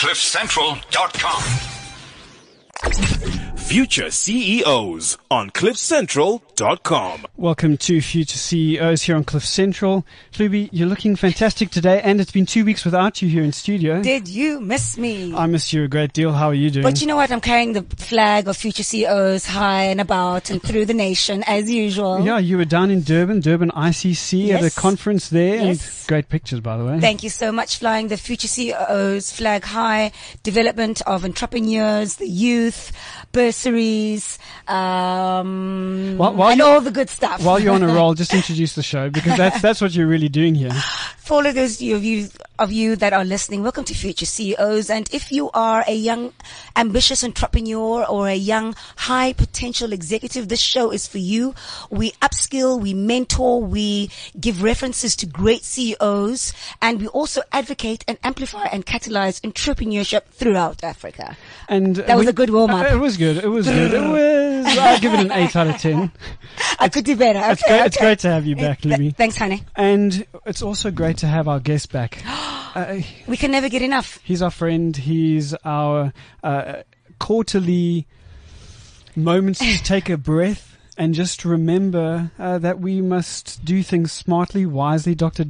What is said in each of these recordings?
CliffCentral.com. Future CEOs on CliffCentral.com. Welcome to Future CEOs here on Cliff Central. Hlubi, you're looking fantastic today, and it's been two weeks without you here in studio. Did you miss me? I missed you a great deal. How are you doing? But you know what? I'm carrying the flag of future CEOs high and about and through the nation as usual. yeah, you were down in Durban, Durban ICC at a conference there, Yes. and great pictures, by the way. Thank you so much, flying the future CEOs flag high, development of entrepreneurs, the youth, bursaries, um, While- while and all the good stuff. While you're on a roll, just introduce the show because that's that's what you're really doing here. For all of those of you, of you that are listening, welcome to Future CEOs. And if you are a young, ambitious entrepreneur or a young, high potential executive, this show is for you. We upskill, we mentor, we give references to great CEOs, and we also advocate and amplify and catalyze entrepreneurship throughout Africa. And That was a good warm-up. Uh, it was good. It was good. It was. I'll give it an eight out of ten. I could do better. It's Okay, great. It's great to have you back, Hlubi. Thanks, honey. And it's also great to have our guest back. Uh, We can never get enough. He's our friend. He's our uh, quarterly moments to take a breath and just remember uh, that we must do things smartly, wisely. Dr.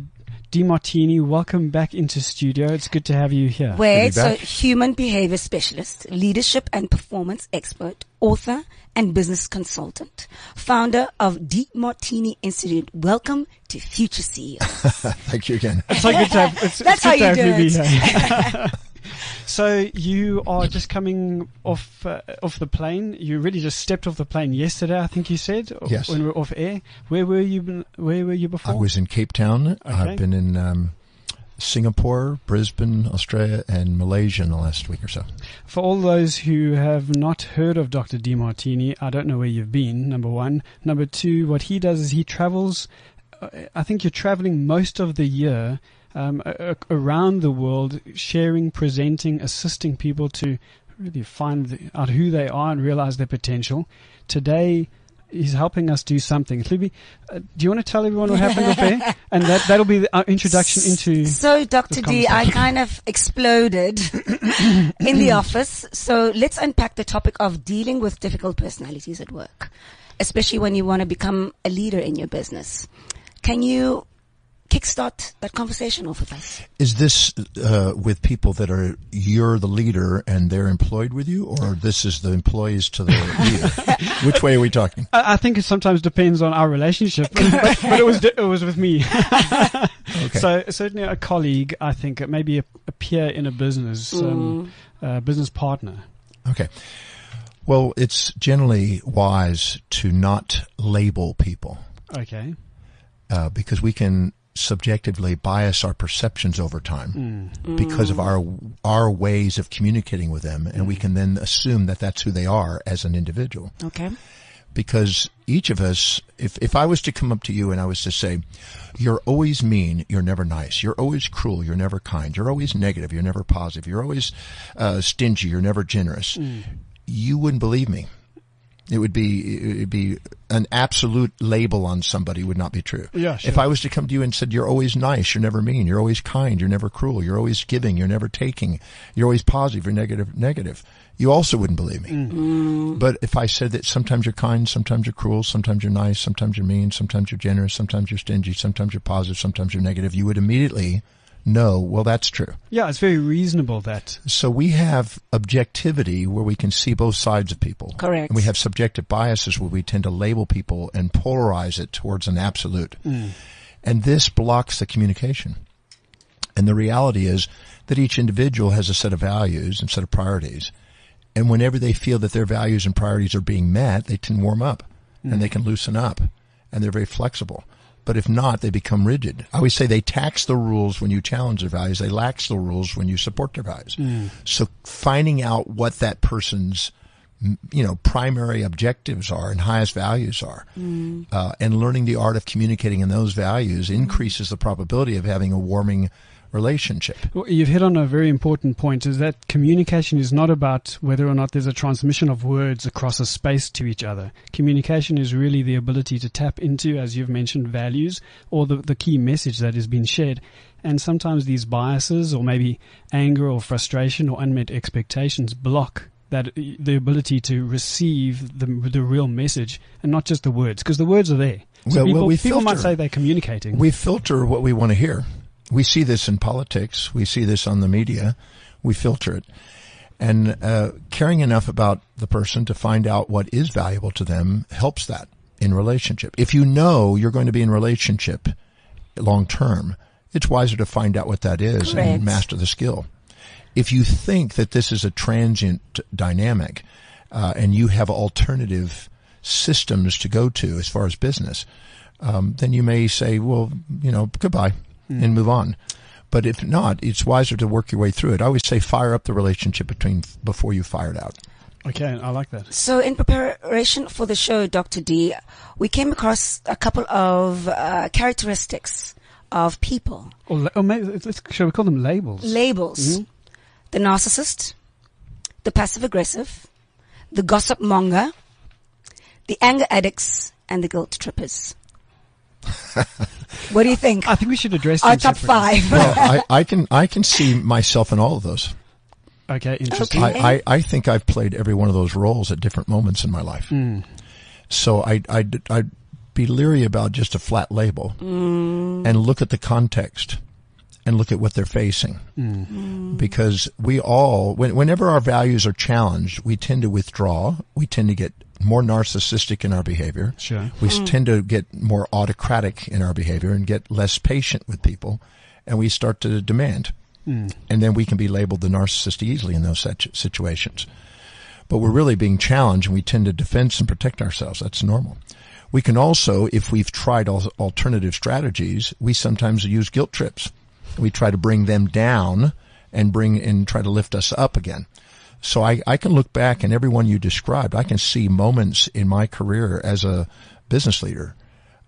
Demartini, welcome back into studio. It's good to have you here. Wade, so back. human behavior specialist, leadership and performance expert, author and business consultant, founder of Demartini Institute. Welcome to Future CEO. Thank you again. It's so good to have. It's, That's it's good how to you have do Hlubi it. so you are just coming off uh, off the plane. You really just stepped off the plane yesterday. I think you said Yes. when we were off air. Where were you? Where were you before? I was in Cape Town. Okay. I've been in um, Singapore, Brisbane, Australia, and Malaysia in the last week or so. For all those who have not heard of Dr. Demartini, I don't know where you've been, number one. Number two, what he does is he travels, uh, I think you're traveling most of the year um, a- a- around the world, sharing, presenting, assisting people to really find out who they are and realize their potential. Today, he's helping us do something. Hlubi, uh, do you want to tell everyone what happened off air? And that, that'll be the- our introduction into... So, Dr. D, I kind of exploded in the office. So let's unpack the topic of dealing with difficult personalities at work, especially when you want to become a leader in your business. Can you kickstart that conversation off with us? Is this uh, with people that are you're the leader and they're employed with you, or this is the employees to the leader? Which way are we talking? I I think it sometimes depends on our relationship, but, but it was it was with me. Okay. So certainly a colleague, I think, maybe a, a peer in a business, um, uh, business partner. Okay. Well, it's generally wise to not label people Okay. uh, because we can subjectively bias our perceptions over time mm. because of mm. our our ways of communicating with them, and we mm. can then assume that that's who they are as an individual. Okay. because each of us, if, if I was to come up to you and I was to say, you're always mean, you're never nice, you're always cruel, you're never kind, you're always negative, you're never positive, you're always uh, stingy, you're never generous, you wouldn't believe me. It would be it would be an absolute label on somebody would not be true. Yeah, sure. If I was to come to you and said you're always nice, you're never mean, you're always kind, you're never cruel, you're always giving, you're never taking, you're always positive, you're negative, negative, you also wouldn't believe me. Mm-hmm. But if I said that sometimes you're kind, sometimes you're cruel, sometimes you're nice, sometimes you're mean, sometimes you're generous, sometimes you're stingy, sometimes you're positive, sometimes you're negative, you would immediately know, well, that's true. Yeah, it's very reasonable that. So we have objectivity where we can see both sides of people. Correct. And we have subjective biases where we tend to label people and polarize it towards an absolute. Hmm. And this blocks the communication. And the reality is that each individual has a set of values and set of priorities. And whenever they feel that their values and priorities are being met, they can warm up hmm. and they can loosen up and they're very flexible. But if not, they become rigid. I always say they tax the rules when you challenge their values. They lax the rules when you support their values. Hmm. So finding out what that person's you know primary objectives are and highest values are hmm. uh, and learning the art of communicating in those values hmm. increases the probability of having a warming relationship. Well, you've hit on a very important point is that communication is not about whether or not there's a transmission of words across a space to each other. Communication is really the ability to tap into, as you've mentioned, values or the, the key message that has been shared. And sometimes these biases or maybe anger or frustration or unmet expectations block that uh, the ability to receive the, the real message and not just the words because the words are there. So Well, well, people, we people might say they're communicating. We filter what we want to hear. We see this in politics. We see this on the media. We filter it. And uh, caring enough about the person to find out what is valuable to them helps that in relationship. If you know you're going to be in relationship long term, it's wiser to find out what that is Correct. and master the skill. If you think that this is a transient dynamic uh, and you have alternative systems to go to as far as business, um, then you may say, well, you know, goodbye and move on. But if not, it's wiser to work your way through it. I always say fire up the relationship between before you fire it out. okay, I like that. So, in preparation for the show, Dr. D, we came across a couple of uh, characteristics of people, Or, la- or maybe, shall we call them labels? labels the narcissist, the passive aggressive, the gossip monger, the anger addicts, and the guilt trippers. what do you think? I think we should address Our top separately. five. Well, I, I can I can see myself in all of those. Okay, interesting. Okay. I, I, I think I've played every one of those roles at different moments in my life. Hmm. So I, I, I'd be leery about just a flat label mm. and look at the context and look at what they're facing. Hmm. Mm. Because we all, when, whenever our values are challenged, we tend to withdraw. We tend to get more narcissistic in our behavior. Sure. We s tend to get more autocratic in our behavior and get less patient with people. And we start to demand. Mm. And then we can be labeled the narcissist easily in those situ- situations. But we're really being challenged and we tend to defend and protect ourselves. That's normal. We can also, if we've tried alternative strategies, we sometimes use guilt trips. We try to bring them down and bring and try to lift us up again. So I, I can look back and everyone you described, I can see moments in my career as a business leader.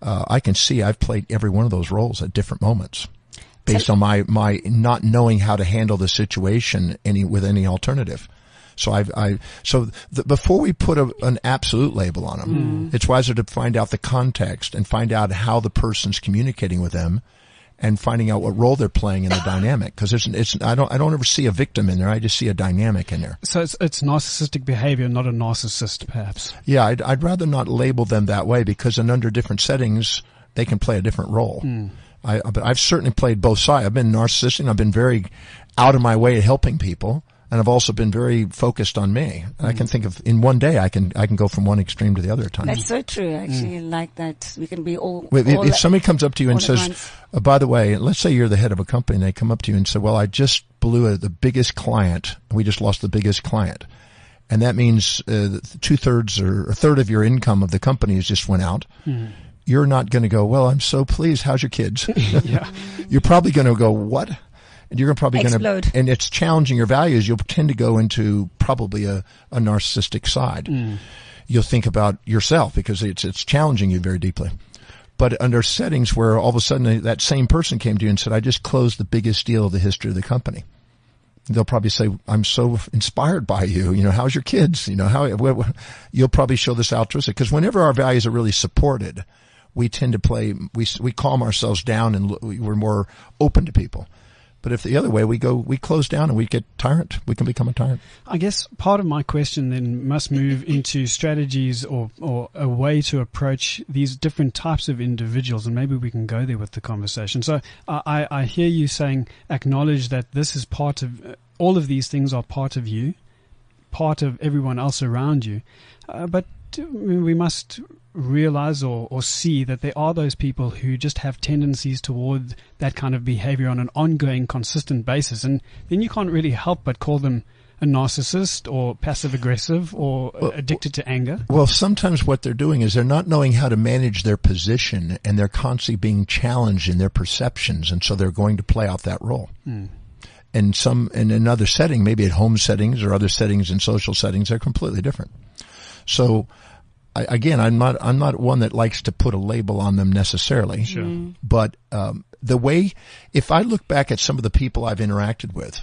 Uh, I can see I've played every one of those roles at different moments based on my, my not knowing how to handle the situation any, with any alternative. So I've, I, so the, before we put a, an absolute label on them, it's wiser to find out the context and find out how the person's communicating with them and finding out what role they're playing in the dynamic. Cause it's, it's, I don't, I don't ever see a victim in there. I just see a dynamic in there. So it's, it's narcissistic behavior, not a narcissist, perhaps. Yeah, I'd, I'd rather not label them that way because in under different settings, they can play a different role. Hmm. I, but I've certainly played both sides. I've been narcissistic. I've been very out of my way at helping people. And I've also been very focused on me. I can think of in one day, I can, I can go from one extreme to the other at times. That's so true, actually. Like that. We can be all. If, if- all if somebody comes up to you and says, once. uh, by the way, let's say you're the head of a company and they come up to you and say, well, I just blew a, the biggest client. We just lost the biggest client. And that means uh, two thirds or a third of your income of the company has just went out. You're not going to go, well, I'm so pleased. How's your kids? yeah. you're probably going to go, what? And you're probably going to, and it's challenging your values. You'll tend to go into probably a, a narcissistic side. Hmm. You'll think about yourself because it's, it's challenging you very deeply. But under settings where all of a sudden that same person came to you and said, I just closed the biggest deal of the history of the company. They'll probably say, I'm so inspired by you. You know, how's your kids? You know, how, what, what- you'll probably show this altruistic because whenever our values are really supported, we tend to play, we, we calm ourselves down and lo- we're more open to people. But if the other way, we go, we close down and we get tyrant, we can become a tyrant. I guess part of my question then must move into strategies or, or a way to approach these different types of individuals, and maybe we can go there with the conversation. So I, I I hear you saying acknowledge that this is part of uh, all of these things are part of you, part of everyone else around you, uh, but uh, we must realize or, or see that there are those people who just have tendencies toward that kind of behavior on an ongoing, consistent basis, and then you can't really help but call them a narcissist or passive aggressive or addicted to anger. Well, sometimes what they're doing is they're not knowing how to manage their position and they're constantly being challenged in their perceptions. And so they're going to play out that role. Hmm. And some, in another setting, maybe at home settings or other settings in social settings, they're completely different. So I, again, I'm not, I'm not one that likes to put a label on them necessarily. Sure. But, um, the way, if I look back at some of the people I've interacted with,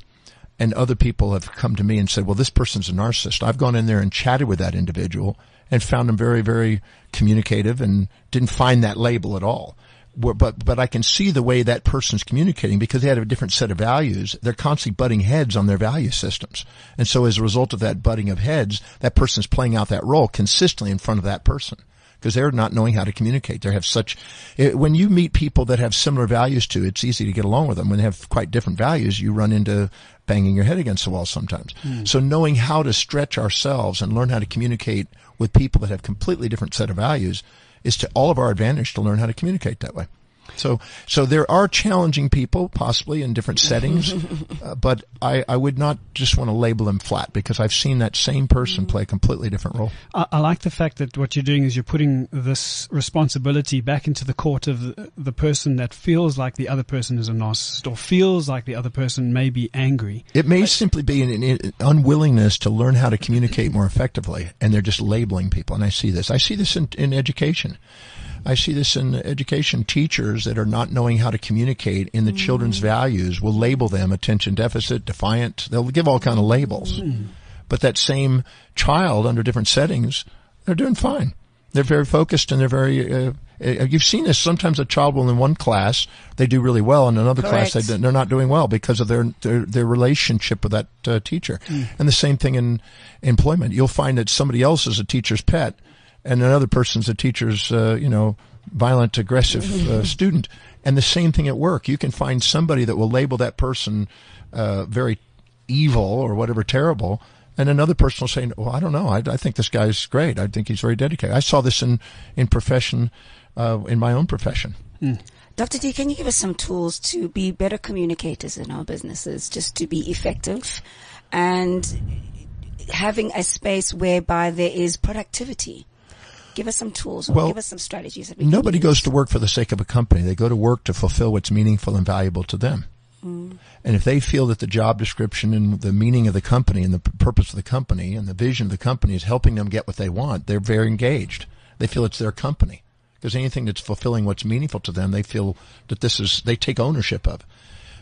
and other people have come to me and said, well, this person's a narcissist. I've gone in there and chatted with that individual and found them very, very communicative and didn't find that label at all. But, but I can see the way that person's communicating because they have a different set of values. They're constantly butting heads on their value systems. And so as a result of that butting of heads, that person's playing out that role consistently in front of that person because they're not knowing how to communicate. They have such, it, when you meet people that have similar values to, it's easy to get along with them. When they have quite different values, you run into banging your head against the wall sometimes. Mm. So knowing how to stretch ourselves and learn how to communicate with people that have completely different set of values is to all of our advantage to learn how to communicate that way. So, so there are challenging people possibly in different settings, uh, but I, I would not just want to label them flat because I've seen that same person play a completely different role. I, I like the fact that what you're doing is you're putting this responsibility back into the court of the, the person that feels like the other person is a narcissist or feels like the other person may be angry. It may but, simply be an, an unwillingness to learn how to communicate more effectively, and they're just labeling people. And I see this. I see this in, in education. I see this in education. Teachers that are not knowing how to communicate in the mm. children's values will label them attention deficit, defiant. They'll give all kind of labels. Mm. But that same child under different settings, they're doing fine. They're very focused and they're very. Uh, uh you've seen this. Sometimes a child will in one class they do really well, in another Correct. class they, they're not doing well because of their their, their relationship with that uh, teacher. Mm. And the same thing in employment. You'll find that somebody else is a teacher's pet and another person's a teacher's, uh, you know, violent, aggressive uh, student. And the same thing at work. You can find somebody that will label that person uh, very evil or whatever terrible, and another person will say, "Well, I don't know. I, I think this guy's great. I think he's very dedicated." I saw this in in profession, uh, in my own profession. Mm. Dr. D, can you give us some tools to be better communicators in our businesses, just to be effective, and having a space whereby there is productivity? Give us some tools or well, give us some strategies. nobody goes to work for the sake of a company. They go to work to fulfill what's meaningful and valuable to them. Mm. And if they feel that the job description and the meaning of the company and the purpose of the company and the vision of the company is helping them get what they want, they're very engaged. They feel it's their company. Because anything that's fulfilling what's meaningful to them, they feel that this is, they take ownership of.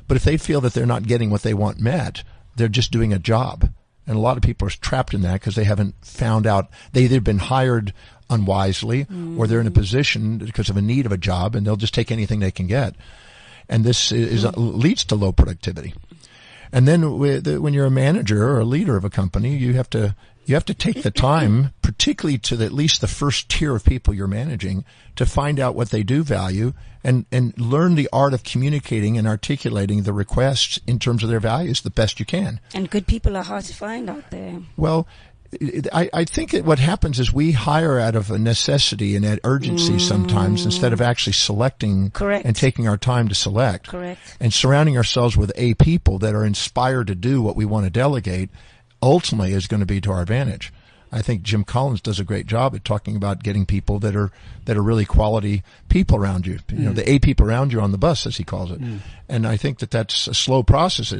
But if they feel that they're not getting what they want met, they're just doing a job. And a lot of people are trapped in that because they haven't found out, they either been hired unwisely mm-hmm. or they're in a position because of a need of a job and they'll just take anything they can get. And this is, mm-hmm. leads to low productivity. And then when you're a manager or a leader of a company, you have to you have to take the time, particularly to the, at least the first tier of people you're managing, to find out what they do value and, and learn the art of communicating and articulating the requests in terms of their values the best you can. And good people are hard to find out there. Well, I, I think that what happens is we hire out of a necessity and at urgency mm. sometimes instead of actually selecting Correct. and taking our time to select. Correct. And surrounding ourselves with a people that are inspired to do what we want to delegate ultimately is going to be to our advantage. I think Jim Collins does a great job at talking about getting people that are that are really quality people around you. You mm. know, the A people around you on the bus, as he calls it. Mm. And I think that that's a slow process.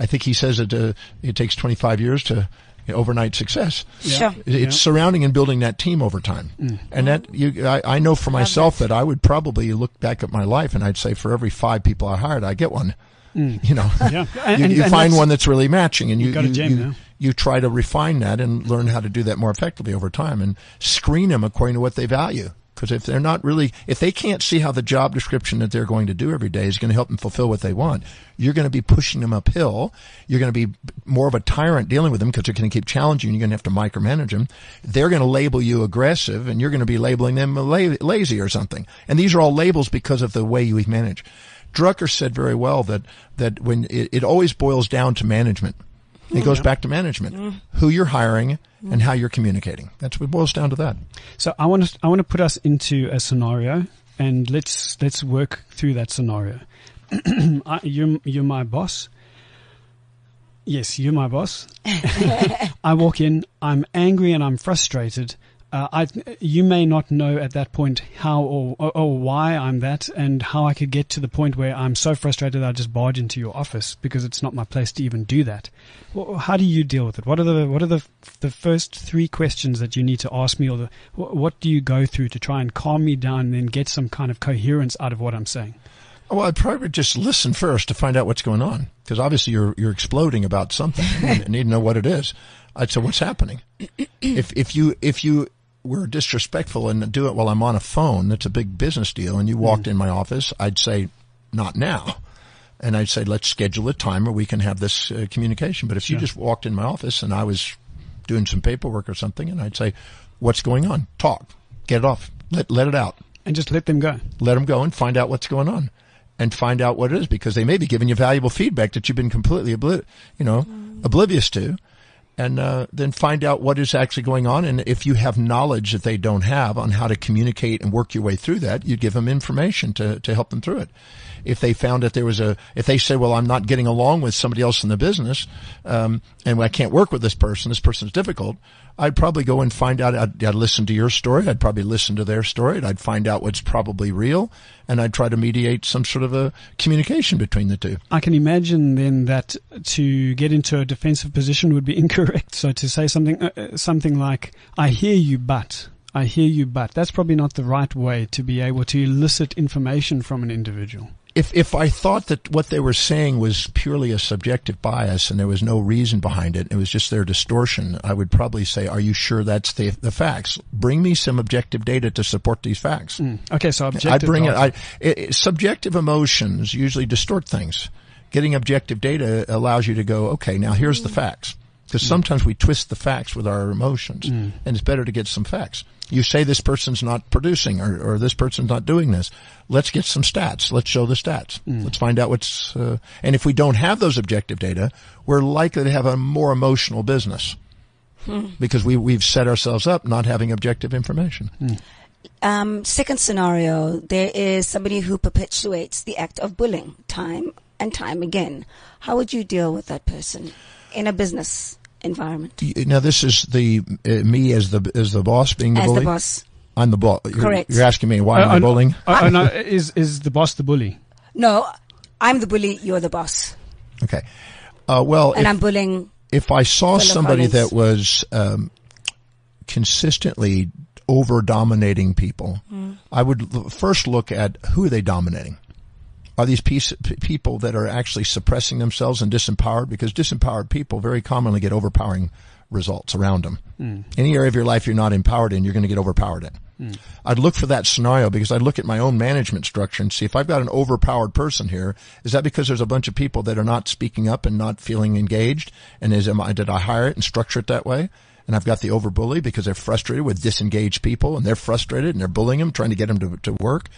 I think he says that uh, it takes 25 years to overnight success. Yeah. Sure. It's yeah. surrounding and building that team over time. Mm. And that you, I, I know for myself that. that I would probably look back at my life and I'd say for every five people I hired, I get one. Mm. You know, yeah. and, you, you and find one that's really matching, and you you, gem, you, you, try to refine that and learn how to do that more effectively over time, and screen them according to what they value. Because if they're not really, if they can't see how the job description that they're going to do every day is going to help them fulfill what they want, you're going to be pushing them uphill. You're going to be more of a tyrant dealing with them because they're going to keep challenging you. You're going to have to micromanage them. They're going to label you aggressive and you're going to be labeling them lazy or something. And these are all labels because of the way you manage. Drucker said very well that, that when it, it always boils down to management. It goes back to management, mm. who you're hiring and how you're communicating. That's what boils down to that. So I want to I want to put us into a scenario and let's let's work through that scenario. I, you're you're my boss. Yes, you're my boss. I walk in. I'm angry and I'm frustrated uh, I, you may not know at that point how or, or, why I'm that and how I could get to the point where I'm so frustrated I just barge into your office because it's not my place to even do that. Well, how do you deal with it? What are the what are the the first three questions that you need to ask me, or the, what do you go through to try and calm me down and then get some kind of coherence out of what I'm saying? Well, I'd probably just listen first to find out what's going on because obviously you're you're exploding about something and you need to know what it is. I'd say, what's happening? if if you if you were disrespectful and do it while I'm on a phone, that's a big business deal, and you walked in my office, I'd say, not now. And I'd say, let's schedule a time where we can have this uh, communication. But if you just walked in my office and I was doing some paperwork or something, and I'd say, what's going on? Talk. Get it off. Let, let it out And just let them go. let them go and find out what's going on and find out what it is because they may be giving you valuable feedback that you've been completely obli- you know oblivious to and uh, then find out what is actually going on. And if you have knowledge that they don't have on how to communicate and work your way through that you give them information to, to help them through it if they found that there was a if they say well i'm not getting along with somebody else in the business um, and i can't work with this person this person's difficult i'd probably go and find out I'd, I'd listen to your story i'd probably listen to their story and i'd find out what's probably real and i'd try to mediate some sort of a communication between the two I can imagine then that to get into a defensive position would be incorrect. So to say something, uh, uh, something like, I hear you, but, I hear you, but, that's probably not the right way to be able to elicit information from an individual. If if I thought that what they were saying was purely a subjective bias and there was no reason behind it, it was just their distortion, I would probably say, "Are you sure that's the the facts? Bring me some objective data to support these facts." Hmm. Okay, so I'd bring it. I, it- Subjective emotions usually distort things. Getting objective data allows you to go, okay, now here's the facts. Because mm. sometimes we twist the facts with our emotions, mm. and it's better to get some facts. You say this person's not producing, or, or this person's not doing this. Let's get some stats. Let's show the stats. Mm. Let's find out what's. Uh, and if we don't have those objective data, we're likely to have a more emotional business hmm. because we we've set ourselves up not having objective information. Hmm. Um, second scenario, there is somebody who perpetuates the act of bullying time and time again. How would you deal with that person in a business environment Now this is the uh, me as the as the boss being the as bully. the boss? I'm the boss. You're, Correct. You're asking me why Uh, am I uh, bullying? uh, uh, no, is is the boss the bully? No, I'm the bully. You're the boss, Okay. Uh, well, and if, I'm bullying. if I saw Philip somebody Collins. that was um, consistently over dominating people, Hmm. I would l- first look at who are they dominating. Are these piece, p- people that are actually suppressing themselves and disempowered? Because disempowered people very commonly get overpowering results around them. Hmm. Any area of your life you're not empowered in, you're going to get overpowered in. Hmm. I'd look for that scenario because I'd look at my own management structure and see if I've got an overpowered person here. Is that because there's a bunch of people that are not speaking up and not feeling engaged? And is am I, did I hire it and structure it that way? And I've got the overbully because they're frustrated with disengaged people and they're frustrated and they're bullying them, trying to get them to, to work.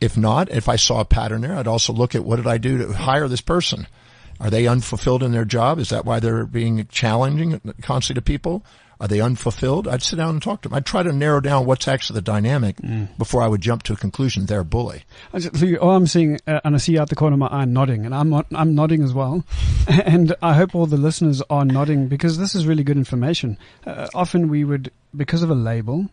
If not, if I saw a pattern there, I'd also look at what did I do to hire this person? Are they unfulfilled in their job? Is that why they're being challenging constantly to people? Are they unfulfilled? I'd sit down and talk to them. I'd try to narrow down what's actually the dynamic before I would jump to a conclusion they're a bully. So you- all I'm seeing, uh, and I see out the corner of my eye nodding, and I'm I'm nodding as well, and I hope all the listeners are nodding because this is really good information. Uh, often we would, because of a label,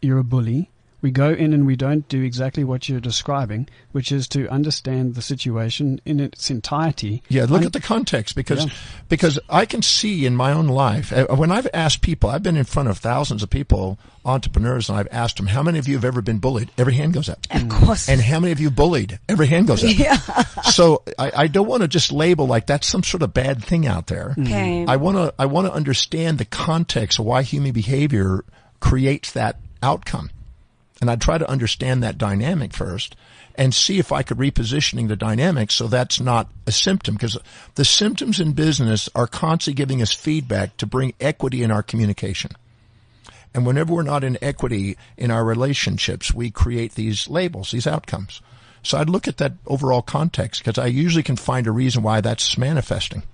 you're a bully. We go in and we don't do exactly what you're describing, which is to understand the situation in its entirety. Yeah, look Un- at the context because Yeah. because I can see in my own life uh, when I've asked people, I've been in front of thousands of people, entrepreneurs, and I've asked them, how many of you have ever been bullied? Every hand goes up. Of course. And how many of you bullied? Every hand goes up. yeah. so I, I don't want to just label like that's some sort of bad thing out there. Okay. I want to I want to understand the context of why human behavior creates that outcome, and I'd try to understand that dynamic first, and see if I could repositioning the dynamic so that's not a symptom because the symptoms in business are constantly giving us feedback to bring equity in our communication. And whenever we're not in equity in our relationships, we create these labels, these outcomes. So I'd look at that overall context because I usually can find a reason why that's manifesting.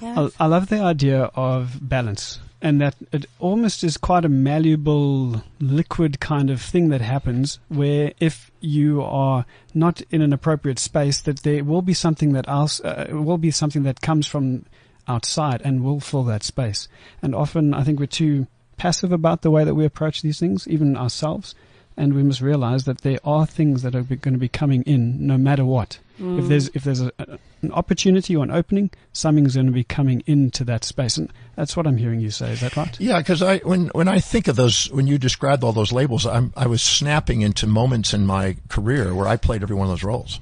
I, I love the idea of balance and that it almost is quite a malleable liquid kind of thing that happens where if you are not in an appropriate space that there will be something that else uh, will be something that comes from outside and will fill that space. And often i think we're too passive about the way that we approach these things even ourselves and we must realize that there are things that are going to be coming in no matter what if mm. there's if there's a, a- an opportunity or an opening, something's going to be coming into that space, and that's what I'm hearing you say. Is that right? Yeah, because I when when I think of those when you described all those labels, I'm, I was snapping into moments in my career where I played every one of those roles.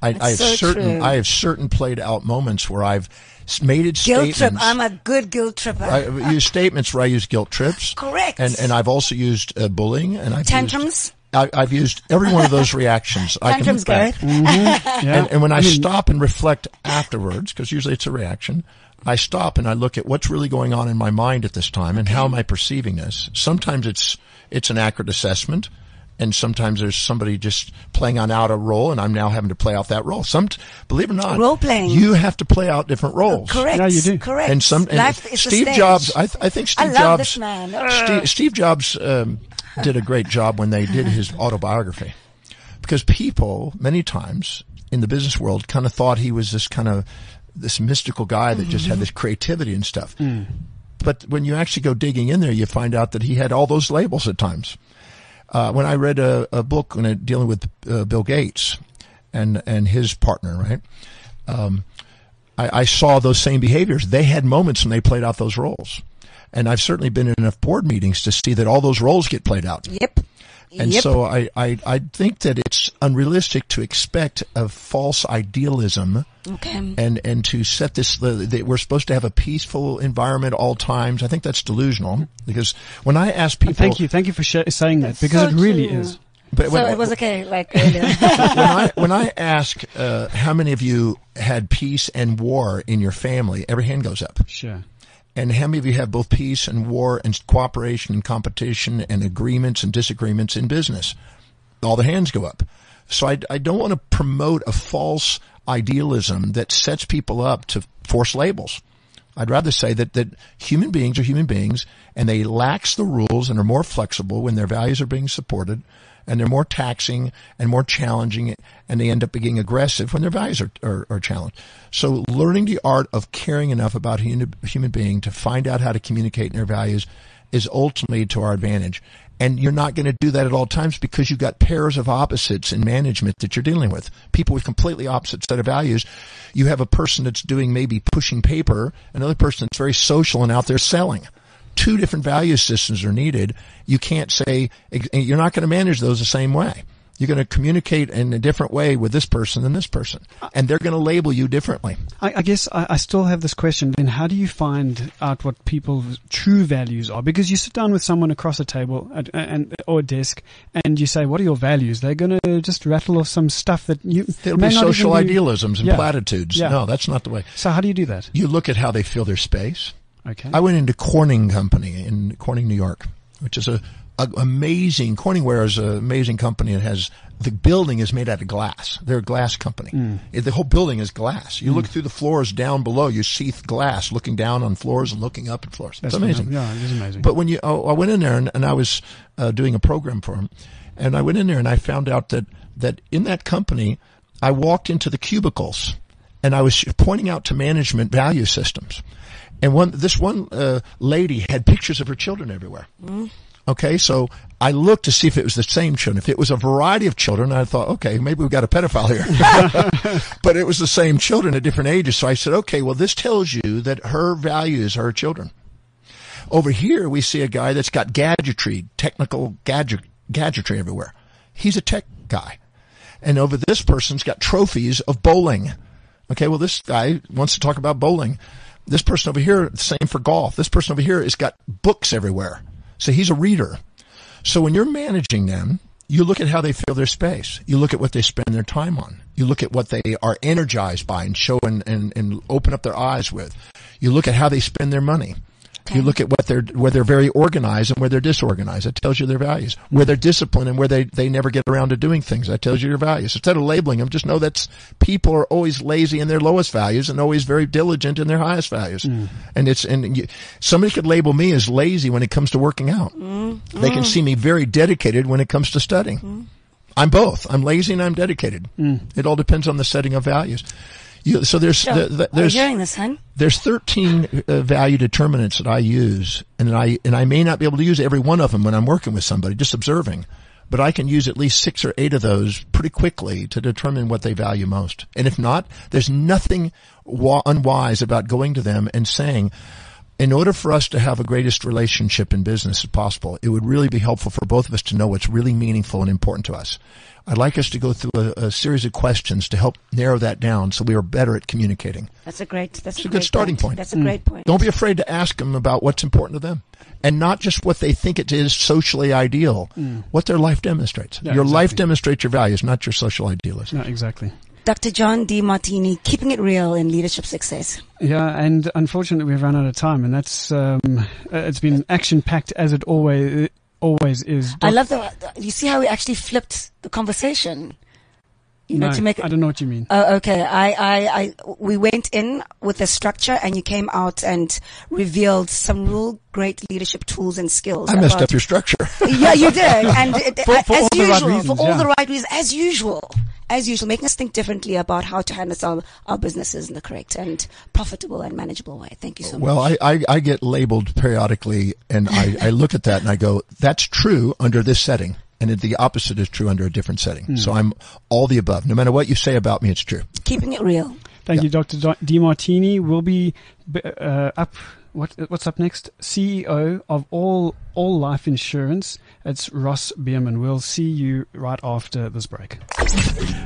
I, I have so certain true. I have certain played out moments where I've made it Guilt trip. I'm a good guilt tripper. I use statements where I use guilt trips. Correct. And and I've also used uh, bullying and I've Tantrums? Used, I, I've used every one of those reactions. I can Tantrums, look back. Gareth. Yeah. And, and when I, stop and reflect afterwards, because usually it's a reaction, I stop and I look at what's really going on in my mind at this time and how am I perceiving this. Sometimes it's it's an accurate assessment, and sometimes there's somebody just playing on out a role, and I'm now having to play out that role. Some, believe it or not, Role playing. You have to play out different roles. Correct. Yeah, you do. Correct. And some and Life is a Steve stage. Jobs, I, th- I think Steve I love Jobs, this man. Ugh. Steve, Steve Jobs um, did a great job when they did his autobiography, because people many times in the business world kind of thought he was this kind of this mystical guy that just Mm-hmm. had this creativity and stuff. But when you actually go digging in there, you find out that he had all those labels at times. Uh, when I read a, a book when it, dealing with uh, Bill Gates and and his partner, right? Um, I, I saw those same behaviors. They had moments when they played out those roles, and I've certainly been in enough board meetings to see that all those roles get played out. Yep. And yep. so I, I, I think that it's unrealistic to expect a false idealism okay. and, and to set this, that we're supposed to have a peaceful environment all times. I think that's delusional because when I ask people, Thank you. Thank you for sh- saying that because so it really true. is. but So when, it was okay, like earlier. when I, when I ask, uh, how many of you had peace and war in your family, every hand goes up. Sure. And how many of you have both peace and war and cooperation and competition and agreements and disagreements in business? All the hands go up. So I, I don't want to promote a false idealism that sets people up to force labels. I'd rather say that, that human beings are human beings and they lax the rules and are more flexible when their values are being supported and they're more taxing and more challenging and they end up being aggressive when their values are, are, are challenged. So learning the art of caring enough about a human, human being to find out how to communicate their values is ultimately to our advantage. And you're not going to do that at all times because you've got pairs of opposites in management that you're dealing with. People with completely opposite set of values. You have a person that's doing maybe pushing paper, another person that's very social and out there selling. Two different value systems are needed. You can't say, you're not going to manage those the same way. You're going to communicate in a different way with this person than this person. And they're going to label you differently. I, I guess I, I still have this question. Then how do you find out what people's true values are? Because you sit down with someone across a table at, and or a desk, and you say, "What are your values?" They're going to just rattle off some stuff that you. There'll be social be- idealisms and Yeah. platitudes. Yeah. No, that's not the way. So how do you do that? You look at how they fill their space. Okay. I went into Corning Company in Corning, New York, which is a, a amazing Corningware is an amazing company. It has the building is made out of glass. They're a glass company. It- the whole building is glass. You look through the floors down below, you see glass looking down on floors and looking up at floors. That's it's amazing. Yeah, it is amazing. But when you, oh, I went in there and, and I was uh, doing a program for them, and I went in there and I found out that that in that company, I walked into the cubicles, and I was pointing out to management value systems, and one this one uh, lady had pictures of her children everywhere. Okay, so I looked to see if it was the same children. If it was a variety of children, I thought, okay, maybe we've got a pedophile here. but it was the same children at different ages. So I said, okay, well, this tells you that her values are her children. Over here, we see a guy that's got gadgetry, technical gadget, gadgetry everywhere. He's a tech guy. And over this person's got trophies of bowling. Okay, well, this guy wants to talk about bowling. This person over here, same for golf. This person over here has got books everywhere. So he's a reader. So when you're managing them, you look at how they fill their space. You look at what they spend their time on. You look at what they are energized by and show and, and, and open up their eyes with. You look at how they spend their money. You look at what they're, where they're very organized and where they're disorganized. That tells you their values. Where they're disciplined and where they, they never get around to doing things. That tells you your values. Instead of labeling them, just know that people are always lazy in their lowest values and always very diligent in their highest values. Mm. And it's, and you, somebody could label me as lazy when it comes to working out. Mm. They can mm. see me very dedicated when it comes to studying. I'm both. I'm lazy and I'm dedicated. It all depends on the setting of values. You, so there's, Sure. the, the, there's, hearing this, hun? there's 13 uh, value determinants that I use, and I and I may not be able to use every one of them when I'm working with somebody, just observing, but I can use at least six or eight of those pretty quickly to determine what they value most. And if not, there's nothing wa- unwise about going to them and saying, in order for us to have a greatest relationship in business as possible, it would really be helpful for both of us to know what's really meaningful and important to us. I'd like us to go through a, a series of questions to help narrow that down so we are better at communicating. That's a great. That's It's a great good starting point. That's a great mm. point. Don't be afraid to ask them about what's important to them and not just what they think it is socially ideal, mm. what their life demonstrates. Yeah, your life demonstrates your values, not your social idealism. No, exactly. Dr. John Demartini, keeping it real in leadership success. Yeah, and unfortunately we've run out of time, and that's um, uh, it's been action packed as it always always is. I love the. You see how we actually flipped the conversation. You know, No, to make I don't know what you mean. Oh, okay. I, I, I, we went in with a structure and you came out and revealed some real great leadership tools and skills. I messed up your structure. Yeah, you did. And it, For- for as all the right usual, reasons, for all yeah. the right reasons, as usual. As usual, making us think differently about how to handle our, our businesses in the correct and profitable and manageable way. Thank you so Well, much. Well, I, I, I get labeled periodically and I, I look at that and I go, that's true under this setting. And the opposite is true under a different setting. So I'm all the above. No matter what you say about me, it's true. Keeping it real. Thank you, Dr. Demartini. We'll be uh, up. What what's up next? CEO of all all life insurance. It's Ross Bierman. We'll see you right after this break.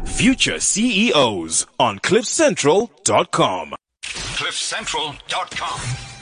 Future CEOs on CliffCentral.com. CliffCentral.com.